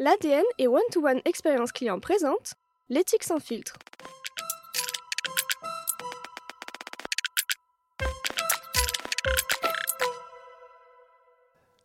L'ADN et One-to-One Expérience Client présente l'éthique sans filtre.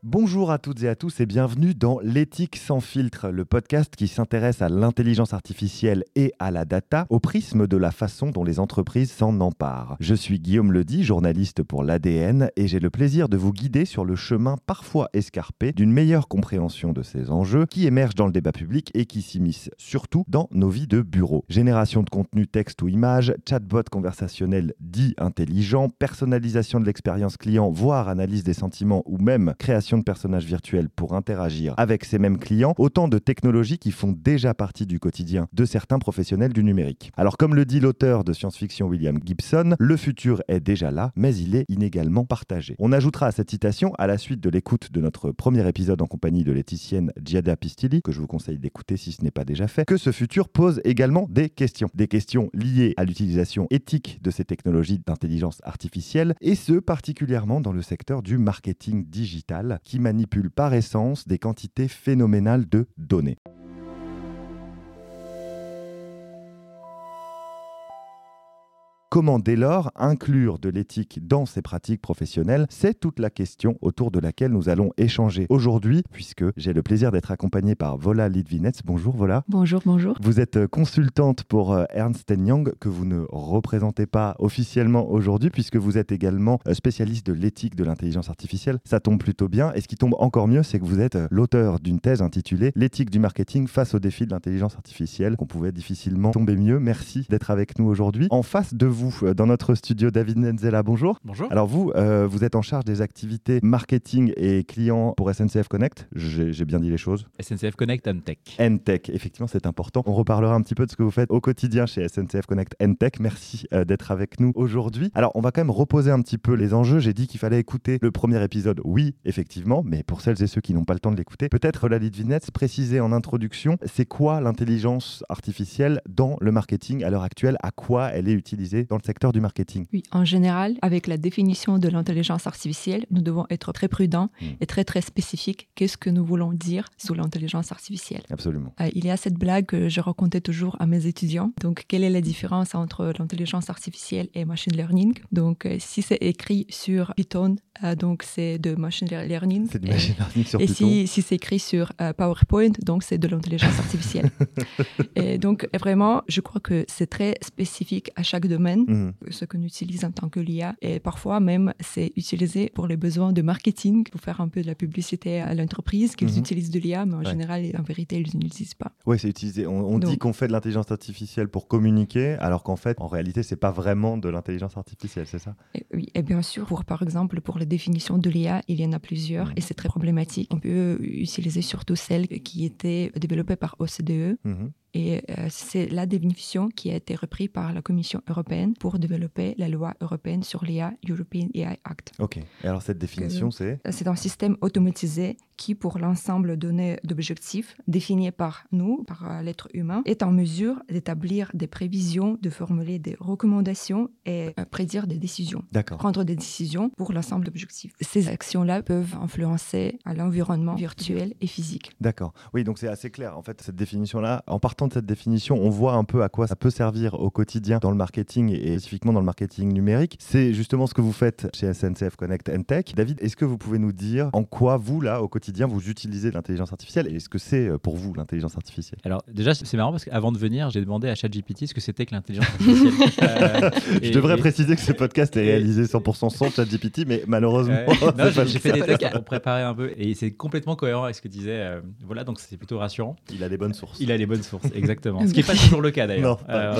Bonjour à toutes et à tous et bienvenue dans L'éthique sans filtre, le podcast qui s'intéresse à l'intelligence artificielle et à la data au prisme de la façon dont les entreprises s'en emparent. Je suis Guillaume Ledy, journaliste pour l'ADN et j'ai le plaisir de vous guider sur le chemin parfois escarpé d'une meilleure compréhension de ces enjeux qui émergent dans le débat public et qui s'immiscent surtout dans nos vies de bureau. Génération de contenu texte ou image, chatbot conversationnel dit intelligent, personnalisation de l'expérience client, voire analyse des sentiments ou même création de personnages virtuels pour interagir avec ces mêmes clients, autant de technologies qui font déjà partie du quotidien de certains professionnels du numérique. Alors comme le dit l'auteur de science-fiction William Gibson, le futur est déjà là, mais il est inégalement partagé. On ajoutera à cette citation, à la suite de l'écoute de notre premier épisode en compagnie de l'éthicienne Giada Pistilli, que je vous conseille d'écouter si ce n'est pas déjà fait, que ce futur pose également des questions. Des questions liées à l'utilisation éthique de ces technologies d'intelligence artificielle, et ce particulièrement dans le secteur du marketing digital qui manipule par essence des quantités phénoménales de données. Comment dès lors inclure de l'éthique dans ces pratiques professionnelles C'est toute la question autour de laquelle nous allons échanger aujourd'hui, puisque j'ai le plaisir d'être accompagné par Vola Lidvinets. Bonjour Vola. Bonjour, bonjour. Vous êtes consultante pour euh, Ernst Young, que vous ne représentez pas officiellement aujourd'hui, puisque vous êtes également euh, spécialiste de l'éthique de l'intelligence artificielle. Ça tombe plutôt bien. Et ce qui tombe encore mieux, c'est que vous êtes euh, l'auteur d'une thèse intitulée L'éthique du marketing face aux défis de l'intelligence artificielle, qu'on pouvait difficilement tomber mieux. Merci d'être avec nous aujourd'hui. En face de vous, vous euh, dans notre studio. David Nenzela, bonjour. Bonjour. Alors vous, euh, vous êtes en charge des activités marketing et clients pour SNCF Connect. J'ai bien dit les choses. SNCF Connect and Tech. Tech, effectivement, c'est important. On reparlera un petit peu de ce que vous faites au quotidien chez SNCF Connect Tech. Merci euh, d'être avec nous aujourd'hui. Alors, on va quand même reposer un petit peu les enjeux. J'ai dit qu'il fallait écouter le premier épisode. Oui, effectivement, mais pour celles et ceux qui n'ont pas le temps de l'écouter, peut-être la Vinette préciser en introduction, c'est quoi l'intelligence artificielle dans le marketing à l'heure actuelle? À quoi elle est utilisée dans le secteur du marketing Oui, en général, avec la définition de l'intelligence artificielle, nous devons être très prudents hmm. et très très spécifiques. Qu'est-ce que nous voulons dire sous l'intelligence artificielle? Absolument. Euh, il y a cette blague que je racontais toujours à mes étudiants. Donc, quelle est la différence entre l'intelligence artificielle et machine learning? Donc, euh, si c'est écrit sur Python, euh, donc c'est de machine learning. C'est de machine learning sur et Python. Et si, si c'est écrit sur PowerPoint, donc c'est de l'intelligence artificielle. et donc, vraiment, je crois que c'est très spécifique à chaque domaine. Mhm. ce qu'on utilise en tant que l'IA. Et parfois même, c'est utilisé pour les besoins de marketing, pour faire un peu de la publicité à l'entreprise, qu'ils mhm. utilisent de l'IA, mais en général, en vérité, ils ne l'utilisent pas. Oui, c'est utilisé. On, dit qu'on fait de l'intelligence artificielle pour communiquer, alors qu'en fait, en réalité, c'est pas vraiment de l'intelligence artificielle, c'est ça? Oui, et bien sûr, pour, par exemple, pour la définition de l'IA, il y en a plusieurs, mhm. et c'est très problématique. On peut utiliser surtout celles qui étaient développées par OCDE. Et euh, c'est la définition qui a été reprise par la Commission européenne pour développer la loi européenne sur l'IA, European AI Act. Ok. Et alors cette définition, c'est? C'est un système automatisé qui, pour l'ensemble donné d'objectifs définis par nous, par euh, l'être humain, est en mesure d'établir des prévisions, de formuler des recommandations et euh, prédire des décisions. D'accord. Prendre des décisions pour l'ensemble d'objectifs. Ces actions-là peuvent influencer l'environnement virtuel et physique. D'accord. Oui, donc c'est assez clair. En fait, cette définition-là, en partant de cette définition, on voit un peu à quoi ça peut servir au quotidien dans le marketing et spécifiquement dans le marketing numérique. C'est justement ce que vous faites chez SNCF Connect Tech. David, est-ce que vous pouvez nous dire en quoi vous, là, au quotidien, vous utilisez l'intelligence artificielle et est-ce que c'est euh, pour vous l'intelligence artificielle? Alors déjà, c'est marrant parce qu'avant de venir, j'ai demandé à ChatGPT ce que c'était que l'intelligence artificielle. Euh, Je devrais préciser que ce podcast est réalisé 100% sans ChatGPT, mais malheureusement, j'ai fait des tests pour préparer un peu et c'est complètement cohérent avec ce que disait. Euh, voilà, donc c'est plutôt rassurant. Il a des bonnes sources. Il a les bonnes sources, exactement. ce qui n'est pas toujours le cas d'ailleurs.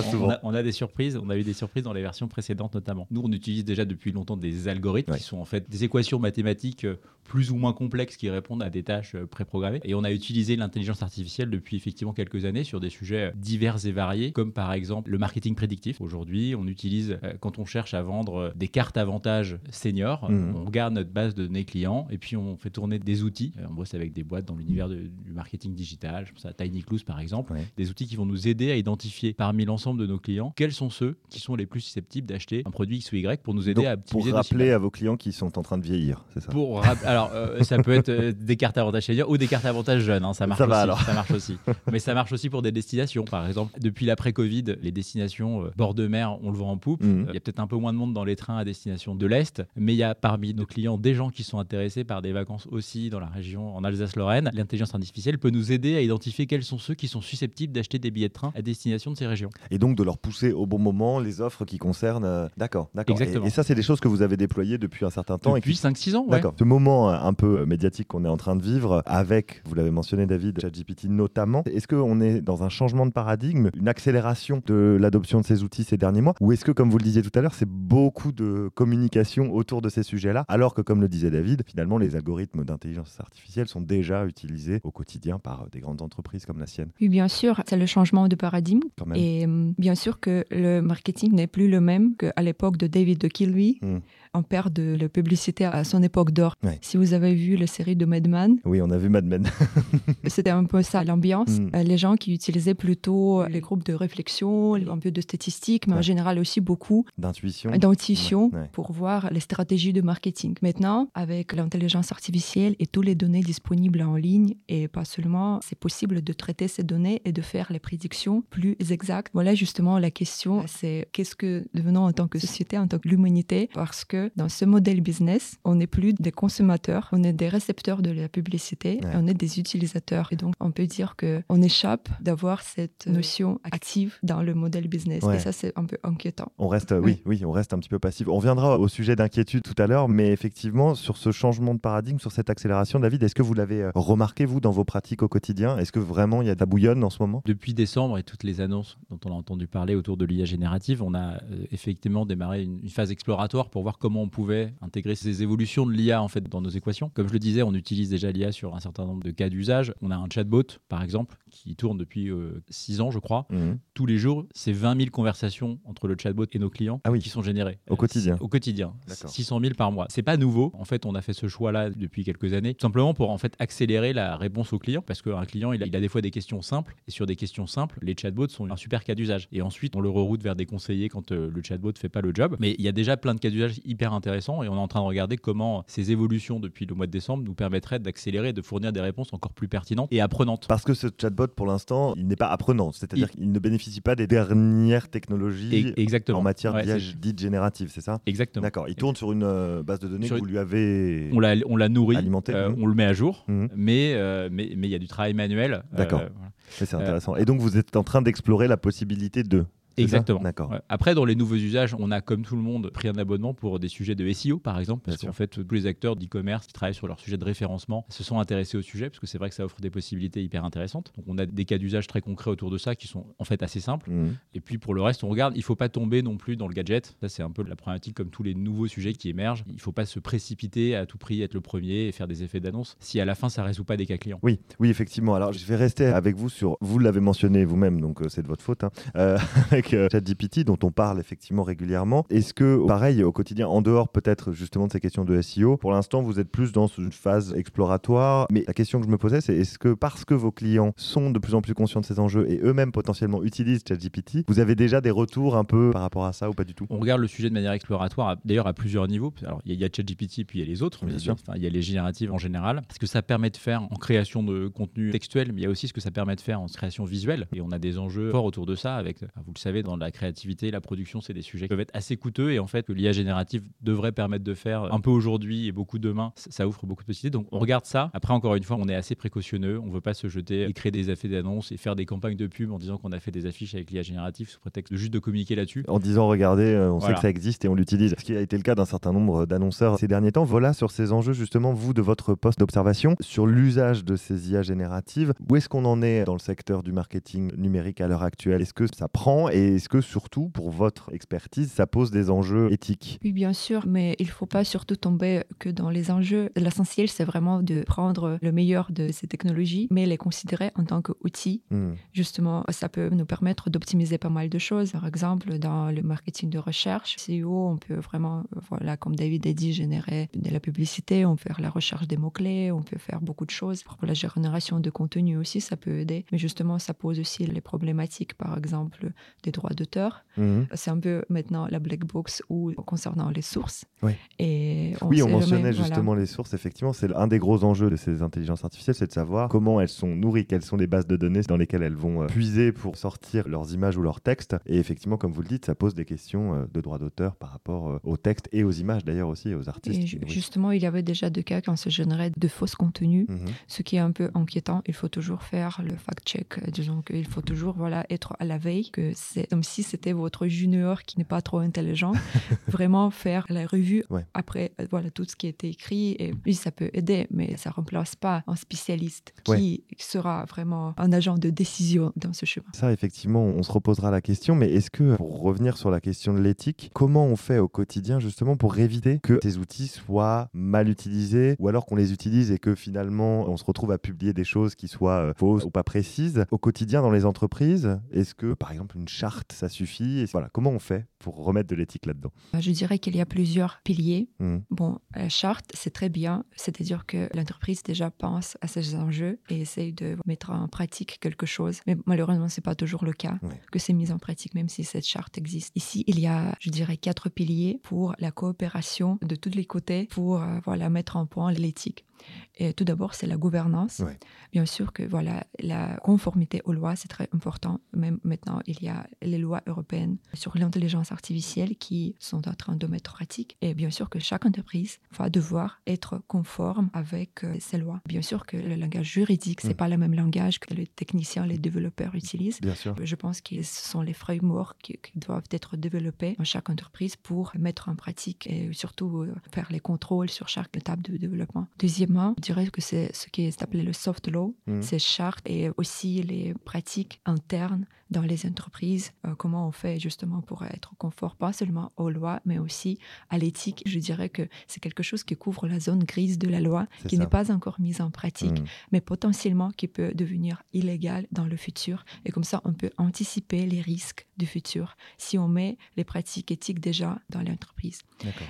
souvent. On a, des surprises, on a eu des surprises dans les versions précédentes notamment. Nous, on utilise déjà depuis longtemps des algorithmes qui sont en fait des équations mathématiques plus ou moins complexes qui répondent à des tâches préprogrammées. Et on a utilisé l'intelligence artificielle depuis effectivement quelques années sur des sujets divers et variés, comme par exemple le marketing prédictif. Aujourd'hui, on utilise, quand on cherche à vendre des cartes avantages seniors, mmh. on regarde notre base de données clients et puis on fait tourner des outils. On bosse avec des boîtes dans l'univers du marketing digital, je pense à Tiny Clues par exemple, des outils qui vont nous aider à identifier parmi l'ensemble de nos clients quels sont ceux qui sont les plus susceptibles d'acheter un produit X ou Y pour nous aider à optimiser Pour rappeler à vos clients qui sont en train de vieillir, c'est ça Pour Alors, euh, ça peut être euh, des cartes avantages seniors ou des cartes avantages jeunes. Hein, ça marche Ça aussi. alors. Ça marche aussi. Mais ça marche aussi pour des destinations. Par exemple, depuis l'après-Covid, les destinations euh, bord de mer, on le voit en poupe. Mhm. Il y a peut-être un peu moins de monde dans les trains à destination de l'Est, mais il y a parmi nos clients des gens qui sont intéressés par des vacances aussi dans la région en Alsace-Lorraine. L'intelligence artificielle peut nous aider à identifier quels sont ceux qui sont susceptibles d'acheter des billets de train à destination de ces régions. Et donc de leur pousser au bon moment les offres qui concernent. euh, D'accord, d'accord. Et- Exactement. Et, ça, c'est des choses que vous avez déployées depuis un certain temps. et Depuis qui- 5-6 ans, ouais. D'accord. Ce moment euh, un peu euh, médiatique qu'on est en train de vivre avec, vous l'avez mentionné David, ChatGPT notamment, est-ce qu'on est dans un changement de paradigme, une accélération de l'adoption de ces outils ces derniers mois? Ou est-ce que, comme vous le disiez tout à l'heure, c'est beaucoup de communication autour de ces sujets-là, alors que, comme le disait David, finalement, les algorithmes d'intelligence artificielle sont déjà utilisés au quotidien par des grandes entreprises comme la sienne Oui, bien sûr, c'est le changement de paradigme. Et hum, bien sûr que le marketing n'est plus le même qu'à l'époque de David de Kilby. Mm. On perd de la publicité à son époque d'or. Ouais. Si vous avez vu la série de Mad Men, Oui, on a vu Mad Men. c'était un peu ça l'ambiance. Mm. Euh, Les gens qui utilisaient plutôt les groupes de réflexion, un peu de statistiques, mais en général aussi beaucoup D'intuition. d'intuition ouais. pour voir les stratégies de marketing. Maintenant, avec l'intelligence artificielle et toutes les données disponibles en ligne, et pas seulement, c'est possible de traiter ces données et de faire les prédictions plus exactes. Voilà justement la question, c'est qu'est-ce que devenons en tant que société, en tant que l'humanité, parce que dans ce modèle business, on n'est plus des consommateurs, on est des récepteurs de la publicité, Ouais. et on est des utilisateurs. Et donc, on peut dire que on échappe d'avoir cette notion active dans le modèle business. Ouais. Et ça, c'est un peu inquiétant. On reste, euh, oui, oui, on reste un petit peu passif. On reviendra au sujet d'inquiétude tout à l'heure, mais effectivement, sur ce changement de paradigme, sur cette accélération, David, est-ce que vous l'avez euh, remarqué, vous, dans vos pratiques au quotidien? Est-ce que vraiment il y a de la bouillonne en ce moment? Depuis décembre et toutes les annonces dont on a entendu parler autour de l'IA générative, on a euh, effectivement démarré une, une phase exploratoire pour voir comment on pouvait intégrer ces évolutions de l'IA en fait dans nos équations. Comme je le disais, on utilise déjà l'IA sur un certain nombre de cas d'usage. On a un chatbot par exemple qui tourne depuis 6 ans, je crois. Mhm. Tous les jours, c'est 20 000 conversations entre le chatbot et nos clients Ah oui. qui sont générées Au quotidien. Au quotidien, D'accord. 600 000 par mois. C'est pas nouveau. En fait, on a fait ce choix-là depuis quelques années, tout simplement pour en fait accélérer la réponse au client, parce qu'un client, il a, il a des fois des questions simples, et sur des questions simples, les chatbots sont un super cas d'usage. Et ensuite, on le reroute vers des conseillers quand euh, le chatbot fait pas le job. Mais il y a déjà plein de cas d'usage hyper intéressants, et on est en train de regarder comment ces évolutions depuis le mois de décembre nous permettraient d'accélérer, de fournir des réponses encore plus pertinentes et apprenantes. Parce que ce chatbot, pour l'instant, il n'est pas apprenant, c'est-à-dire qu'il ne bénéficie pas des dernières technologies exactement. en matière Ouais, dite générative, c'est ça Exactement. D'accord. Il tourne sur une euh, base de données Sur que vous lui avez. On l'a, on l'a nourri, Alimenté, euh, mhm. on le met à jour, Mhm. mais euh, mais mais il y a du travail manuel. D'accord. voilà. C'est intéressant. Et donc, vous êtes en train d'explorer la possibilité de. Exactement. D'accord. Ouais. Après, dans les nouveaux usages, on a comme tout le monde pris un abonnement pour des sujets de SEO, par exemple, parce qu'en fait, tous les acteurs d'e-commerce qui travaillent sur leur sujet de référencement se sont intéressés au sujet, parce que c'est vrai que ça offre des possibilités hyper intéressantes. Donc, on a des cas d'usage très concrets autour de ça qui sont en fait assez simples. Mhm. Et puis, pour le reste, on regarde, il faut pas tomber non plus dans le gadget. Ça, c'est un peu la problématique comme tous les nouveaux sujets qui émergent. Il faut pas se précipiter à tout prix, être le premier et faire des effets d'annonce si à la fin, ça résout pas des cas clients. Oui, oui, effectivement. Alors, je vais rester avec vous sur. Vous l'avez mentionné vous-même, donc euh, c'est de votre faute. hein, euh, avec euh, ChatGPT, dont on parle effectivement régulièrement. Est-ce que, pareil, au quotidien, en dehors peut-être justement de ces questions de SEO, pour l'instant, vous êtes plus dans une phase exploratoire. Mais la question que je me posais, c'est est-ce que parce que vos clients sont de plus en plus conscients de ces enjeux et eux-mêmes potentiellement utilisent ChatGPT, vous avez déjà des retours un peu par rapport à ça ou pas du tout? On regarde le sujet de manière exploratoire, d'ailleurs à plusieurs niveaux. Alors, il y, a- il y a ChatGPT, puis il y a les autres. Bien mais sûr. il y a les génératives en général. Ce que ça permet de faire en création de contenu textuel, mais il y a aussi ce que ça permet de faire en création visuelle. Et on a des enjeux forts autour de ça. Avec, enfin, vous le savez, dans la créativité, la production, c'est des sujets qui peuvent être assez coûteux. Et en fait, que l'IA générative devrait permettre de faire un peu aujourd'hui et beaucoup demain, ça ouvre beaucoup de possibilités. Donc, on regarde ça. Après, encore une fois, on est assez précautionneux. On ne veut pas se jeter et créer des effets d'annonce et faire des campagnes de pub en disant qu'on a fait des affiches avec l'IA générative sous prétexte de juste de communiquer là-dessus. en disant regardez, euh, on sait que ça existe et on l'utilise. Ce qui a été le cas d'un certain nombre d'annonceurs ces derniers temps. Voilà sur ces enjeux justement, vous de votre poste d'observation, sur l'usage de ces IA génératives. Où est-ce qu'on en est dans le secteur du marketing numérique à l'heure actuelle? Est-ce que ça prend? et est-ce que surtout pour votre expertise, ça pose des enjeux éthiques? Oui, bien sûr, mais il ne faut pas surtout tomber que dans les enjeux. L'essentiel, c'est vraiment de prendre le meilleur de ces technologies, mais les considérer en tant qu'outils. Hmm. Justement, ça peut nous permettre d'optimiser pas mal de choses. Par exemple, dans le marketing de recherche, SEO, on peut vraiment, voilà, comme David a dit, générer de la publicité, on peut faire la recherche des mots-clés, on peut faire beaucoup de choses. Pour la génération de contenu aussi, ça peut aider. Mais justement, ça pose aussi les problématiques, par exemple, des droits d'auteur. Mhm. C'est un peu maintenant la black box ou concernant les sources. Oui. Et on oui, on mentionnait jamais, voilà. justement les sources. Effectivement, c'est un des gros enjeux de ces intelligences artificielles, c'est de savoir comment elles sont nourries, quelles sont les bases de données dans lesquelles elles vont euh, puiser pour sortir leurs images ou leurs textes. Et effectivement, comme vous le dites, ça pose des questions euh, de droits d'auteur par rapport euh, aux textes et aux images d'ailleurs aussi, et aux artistes. Et qui ju- nourrissent. justement, il y avait déjà des cas quand se générait de fausses contenus, Mhm. ce qui est un peu inquiétant. Il faut toujours faire le fact-check. Disons qu'il faut toujours voilà, être à la veille, que c'est comme si c'était votre junior qui n'est pas trop intelligent. Vraiment faire la revue Ouais. après euh, voilà, tout ce qui a été écrit. Et oui, ça peut aider, mais ça remplace pas un spécialiste qui Ouais. sera vraiment un agent de décision dans ce chemin. Ça, effectivement, on se reposera la question, mais est-ce que, pour revenir sur la question de l'éthique, comment on fait au quotidien justement pour éviter que ces outils soient mal utilisés ou alors qu'on les utilise et que finalement on se retrouve à publier des choses qui soient euh, fausses ou pas précises? Au quotidien, dans les entreprises, est-ce que, par exemple, une charte, ça suffit Et voilà, Comment on fait pour remettre de l'éthique là-dedans? Je dirais qu'il y a plusieurs piliers. Mhm. Bon, la charte, c'est très bien, c'est-à-dire que l'entreprise déjà pense à ces enjeux et essaye de mettre en pratique quelque chose. Mais malheureusement, c'est pas toujours le cas que c'est mis en pratique, même si cette charte existe. Ici, il y a, je dirais, quatre piliers pour la coopération de tous les côtés pour euh, voilà mettre en point l'éthique. Et tout d'abord, c'est la gouvernance. Ouais. Bien sûr que voilà, la conformité aux lois, c'est très important. Même maintenant, il y a les lois européennes sur l'intelligence artificielle qui sont en train de mettre en pratique. Et bien sûr que chaque entreprise va devoir être conforme avec euh, ces lois. Bien sûr que le langage juridique, c'est Mm. pas le même langage que les techniciens, les développeurs utilisent. Bien sûr. Je pense que ce sont les frameworks qui, qui doivent être développés dans chaque entreprise pour mettre en pratique et surtout euh, faire les contrôles sur chaque étape de développement. Je dirais que c'est ce qui est appelé le soft law, Mhm. ces chartes et aussi les pratiques internes dans les entreprises, euh, comment on fait justement pour être confort, pas seulement aux lois, mais aussi à l'éthique. Je dirais que c'est quelque chose qui couvre la zone grise de la loi, qui n'est pas encore mise en pratique Mhm. mais potentiellement qui peut devenir illégal dans le futur. Et comme ça, on peut anticiper les risques du futur si on met les pratiques éthiques déjà dans l'entreprise.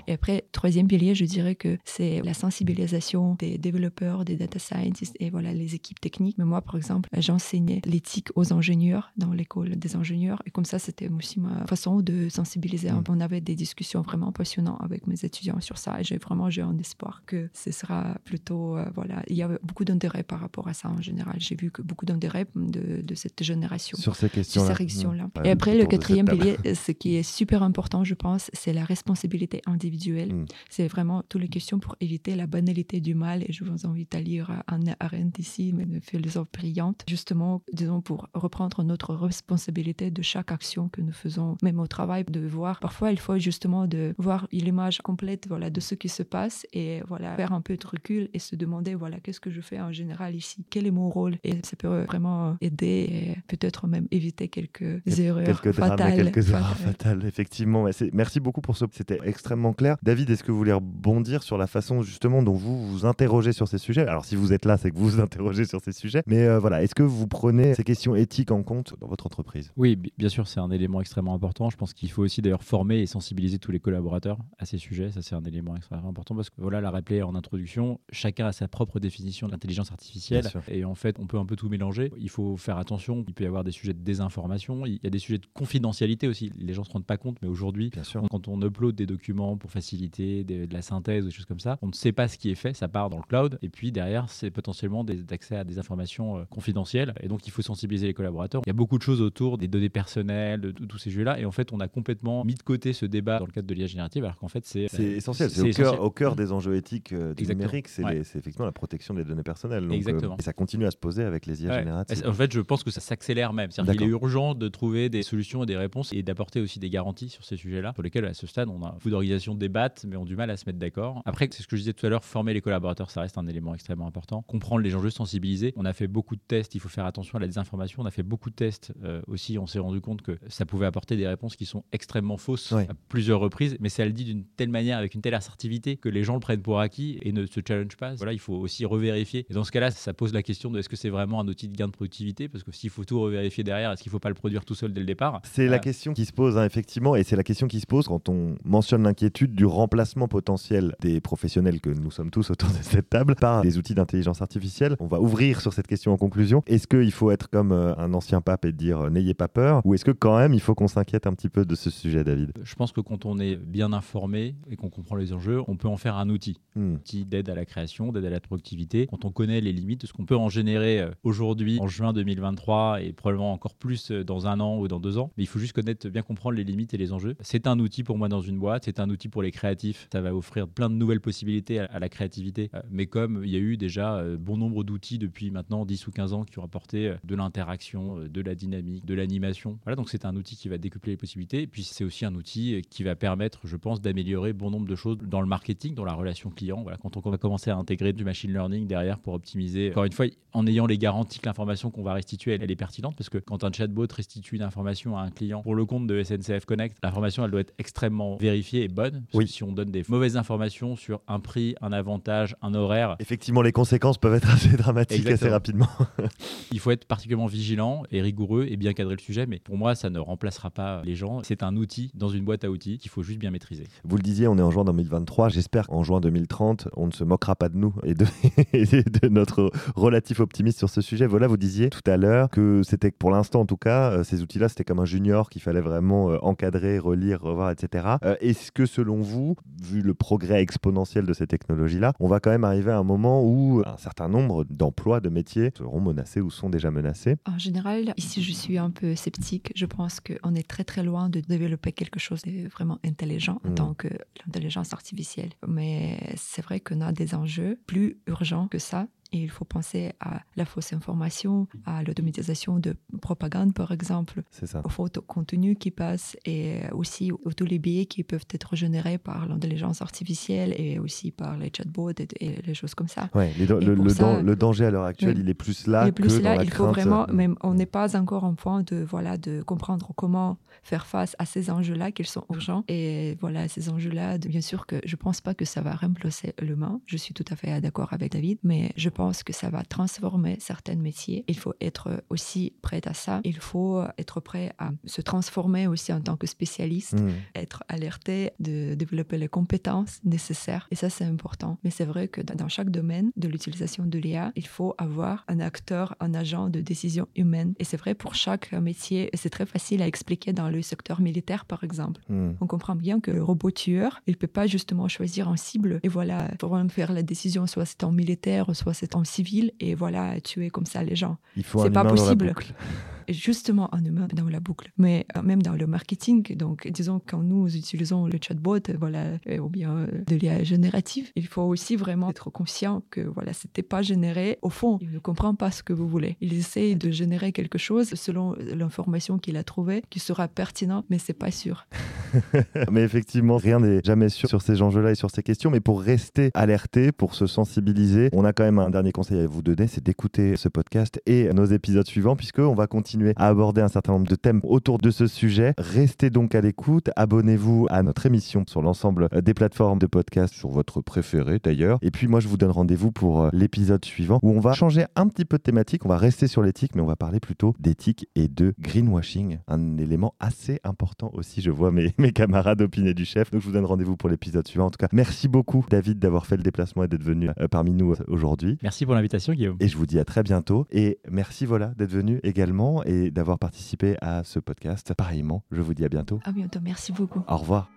Et après, troisième pilier, je dirais que c'est la sensibilisation des développeurs, des data scientists et voilà les équipes techniques. Mais moi, par exemple, j'enseignais l'éthique aux ingénieurs dans l'école des ingénieurs. Et comme ça, c'était aussi ma façon de sensibiliser. Mm. On avait des discussions vraiment passionnantes avec mes étudiants sur ça. Et j'ai vraiment j'ai un espoir que ce sera plutôt euh, voilà. Il y a beaucoup d'intérêt par rapport à ça en général. J'ai vu que beaucoup d'intérêt de, de cette génération Sur ces questions-là. Mhm. Et après, le quatrième pilier, euh, ce qui est super important, je pense, c'est la responsabilité individuelle. Mm. C'est vraiment toutes les questions pour éviter la banalité du mal. Et je vous invite à lire Anne Arendt ici, une philosophe brillante, justement, disons, pour reprendre notre responsabilité de chaque action que nous faisons, même au travail, de voir. Parfois, il faut justement de voir l'image complète, voilà, de ce qui se passe et voilà, faire un peu de recul et se demander, voilà, qu'est-ce que je fais en général ici? Quel est mon rôle? Et ça peut vraiment aider et peut-être même éviter quelques erreurs Quelques fatales. quelques erreurs fatales. effectivement. Merci beaucoup pour ce. C'était extrêmement clair. David, est-ce que vous voulez rebondir sur la façon justement dont vous vous interrogez sur ces sujets Alors, si vous êtes là, c'est que vous vous interrogez sur ces sujets. Mais euh, voilà, est-ce que vous prenez ces questions éthiques en compte dans votre entreprise? Oui, bi- bien sûr, c'est un élément extrêmement important. Je pense qu'il faut aussi d'ailleurs former et sensibiliser tous les collaborateurs à ces sujets. Ça, c'est un élément extrêmement important parce que, voilà, l'a rappelé en introduction, chacun a sa propre définition de l'intelligence artificielle. Et en fait, on peut un peu tout mélanger. Il faut faire attention. Il peut y avoir des sujets de désinformation. Il y a des sujets de confidentialité aussi. Les gens ne se rendent pas compte, mais aujourd'hui, quand on upload des documents pour faciliter des- de la synthèse, des choses comme ça, on ne sait pas ce qui est fait, ça part dans le cloud, et puis derrière, c'est potentiellement des accès à des informations euh, confidentielles, et donc il faut sensibiliser les collaborateurs. Il y a beaucoup de choses autour des données personnelles, de, de tous ces jeux-là, et en fait, on a complètement mis de côté ce débat dans le cadre de l'IA générative, alors qu'en fait, c'est C'est essentiel, c'est au cœur, essentiel. au cœur des enjeux éthiques euh, du numérique, c'est Ouais. effectivement la protection des données personnelles. Donc, euh, Exactement. et ça continue à se poser avec les IA Ouais. génératives. En fait, je pense que ça s'accélère même. C'est-à-dire qu'il est urgent de trouver des solutions et des réponses et d'apporter aussi des garanties sur ces sujets-là, sur lesquels, à ce stade, on a beaucoup d'organisations débattent, mais ont du mal à se mettre d'accord. Après, c'est ce que je disais tout à l'heure, former les collaborateurs, ça reste un élément extrêmement important. Comprendre les enjeux, sensibiliser. On a fait beaucoup de tests, il faut faire attention à la désinformation. On a fait beaucoup de tests euh, aussi, on s'est rendu compte que ça pouvait apporter des réponses qui sont extrêmement fausses Ouais. à plusieurs reprises, mais ça le dit d'une telle manière, avec une telle assertivité, que les gens le prennent pour acquis et ne se challenge pas. Voilà, il faut aussi revérifier. Et dans ce cas-là, ça pose la question de est-ce que c'est vraiment un outil de gain de productivité? Parce que s'il faut tout revérifier derrière, est-ce qu'il ne faut pas le produire tout seul dès le départ? C'est la question qui se pose, hein, effectivement, et c'est la question qui se pose quand on mentionne l'inquiétude du remplacement potentiel des professionnels que nous sommes tous autour de cette table par des outils d'intelligence artificielle. On va ouvrir sur cette question en conclusion. Est-ce qu'il faut être comme euh, un ancien pape et dire euh, n'ayez pas peur Ou est-ce que quand même il faut qu'on s'inquiète un petit peu de ce sujet, David? Je pense que quand on est bien informé et qu'on comprend les enjeux, on peut en faire un outil. Hmm. Un outil d'aide à la création, d'aide à la productivité. Quand on connaît les limites de ce qu'on peut en générer euh, aujourd'hui, en juin 2023, et probablement encore plus dans un an ou dans deux ans. Mais il faut juste connaître, bien comprendre les limites et les enjeux. C'est un outil pour moi dans une boîte, c'est un outil pour les créatifs. Ça va offrir plein de nouvelles possibilités à la créativité. Mais comme il y a eu déjà bon nombre d'outils depuis maintenant 10 ou 15 ans qui ont apporté de l'interaction, de la dynamique, de l'animation. Voilà, donc c'est un outil qui va décupler les possibilités. Et puis c'est aussi un outil qui va permettre, je pense, d'améliorer bon nombre de choses dans le marketing, dans la relation client. Voilà, quand on va commencer à intégrer du machine learning derrière pour optimiser, encore une fois, en ayant les garanties que l'information qu'on va restituer, elle, est pertinente, parce que quand un chatbot restitue une information à un client pour le compte de SNCF Connect, l'information, elle doit être extrêmement vérifiée et bonne. oui. si on donne des mauvaises informations sur un prix, un avantage, un horaire. Effectivement, les conséquences peuvent être assez dramatiques assez rapidement. Il faut être particulièrement vigilant et rigoureux et bien cadrer le sujet, mais pour moi, ça ne remplacera pas les gens. C'est un outil dans une boîte à outils qu'il faut juste bien maîtriser. Vous le disiez, on est en juin 2023. J'espère qu'en juin 2030, on ne se moquera pas de nous et de, de notre relatif optimisme sur ce sujet. Voilà, vous disiez tout à l'heure que c'était pour l'instant, en tout cas, euh, ces outils-là, c'était comme un junior qu'il fallait vraiment euh, encadrer, relire, revoir, etc. Euh, est-ce que selon vous, vu le progrès exponentiel de ces technologies-là, on va quand même arriver à un moment où un certain nombre d'emplois, de métiers seront menacés ou sont déjà menacés En général, ici, je suis un peu sceptique. Je pense qu'on est très très loin de développer quelque chose de vraiment intelligent en mm. tant que l'intelligence artificielle. Mais c'est vrai qu'on a des enjeux plus urgents que ça et il faut penser à la fausse information, à l'automatisation de propagande, par exemple, aux photos contenus qui passent et aussi aux tous les biais qui peuvent être générés par l'intelligence artificielle et aussi par les chatbots et, les choses comme ça. Ouais, le, danger à l'heure actuelle, il est plus là. Il est plus là, il faut vraiment, même, on n'est pas encore en point de, voilà, de comprendre comment faire face à ces enjeux-là, qu'ils sont urgents. Et voilà, ces enjeux-là, bien sûr que je ne pense pas que ça va remplacer l'humain. Je suis tout à fait d'accord avec David, mais je pense que ça va transformer certains métiers. Il faut être aussi prêt à ça. Il faut être prêt à se transformer aussi en tant que spécialiste, mmh. être alerté de développer les compétences nécessaires. Et ça, c'est important. Mais c'est vrai que dans chaque domaine de l'utilisation de l'IA, il faut avoir un acteur, un agent de décision humaine. Et c'est vrai pour chaque métier. C'est très facile à expliquer dans le secteur militaire, par exemple. Mmh. On comprend bien que le robot tueur, il peut pas justement choisir un cible et voilà, pour faire la décision, soit c'est en militaire, soit c'est en civil et voilà, tuer comme ça les gens. Il faut C'est pas possible. justement un humain dans la boucle, mais euh, même dans le marketing. Donc, disons, quand nous utilisons le chatbot, voilà, euh, ou bien euh, de l'IA générative, il faut aussi vraiment être conscient que voilà, c'était pas généré. Au fond, il ne comprend pas ce que vous voulez. Il essaie de générer quelque chose selon l'information qu'il a trouvée, qui sera pertinent, mais c'est pas sûr. mais effectivement, rien n'est jamais sûr sur ces enjeux-là et sur ces questions. Mais pour rester alerté, pour se sensibiliser, on a quand même un dernier conseil à vous donner, c'est d'écouter ce podcast et nos épisodes suivants, puisque on va continuer à aborder un certain nombre de thèmes autour de ce sujet. Restez donc à l'écoute, abonnez-vous à notre émission sur l'ensemble euh, des plateformes de podcast, sur votre préféré d'ailleurs. Et puis moi, je vous donne rendez-vous pour euh, l'épisode suivant où on va changer un petit peu de thématique. On va rester sur l'éthique, mais on va parler plutôt d'éthique et de greenwashing, un élément assez important aussi. Je vois mes, mes camarades opiner du chef. Donc je vous donne rendez-vous pour l'épisode suivant. En tout cas, merci beaucoup David d'avoir fait le déplacement et d'être venu euh, parmi nous aujourd'hui. Merci pour l'invitation Guillaume. Et je vous dis à très bientôt. Et merci voilà d'être venu également et d'avoir participé à ce podcast. Pareillement, je vous dis à bientôt. À bientôt, merci beaucoup. Au revoir.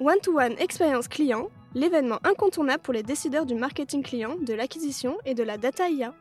One-to-one expérience client, l'événement incontournable pour les décideurs du marketing client, de l'acquisition et de la data IA.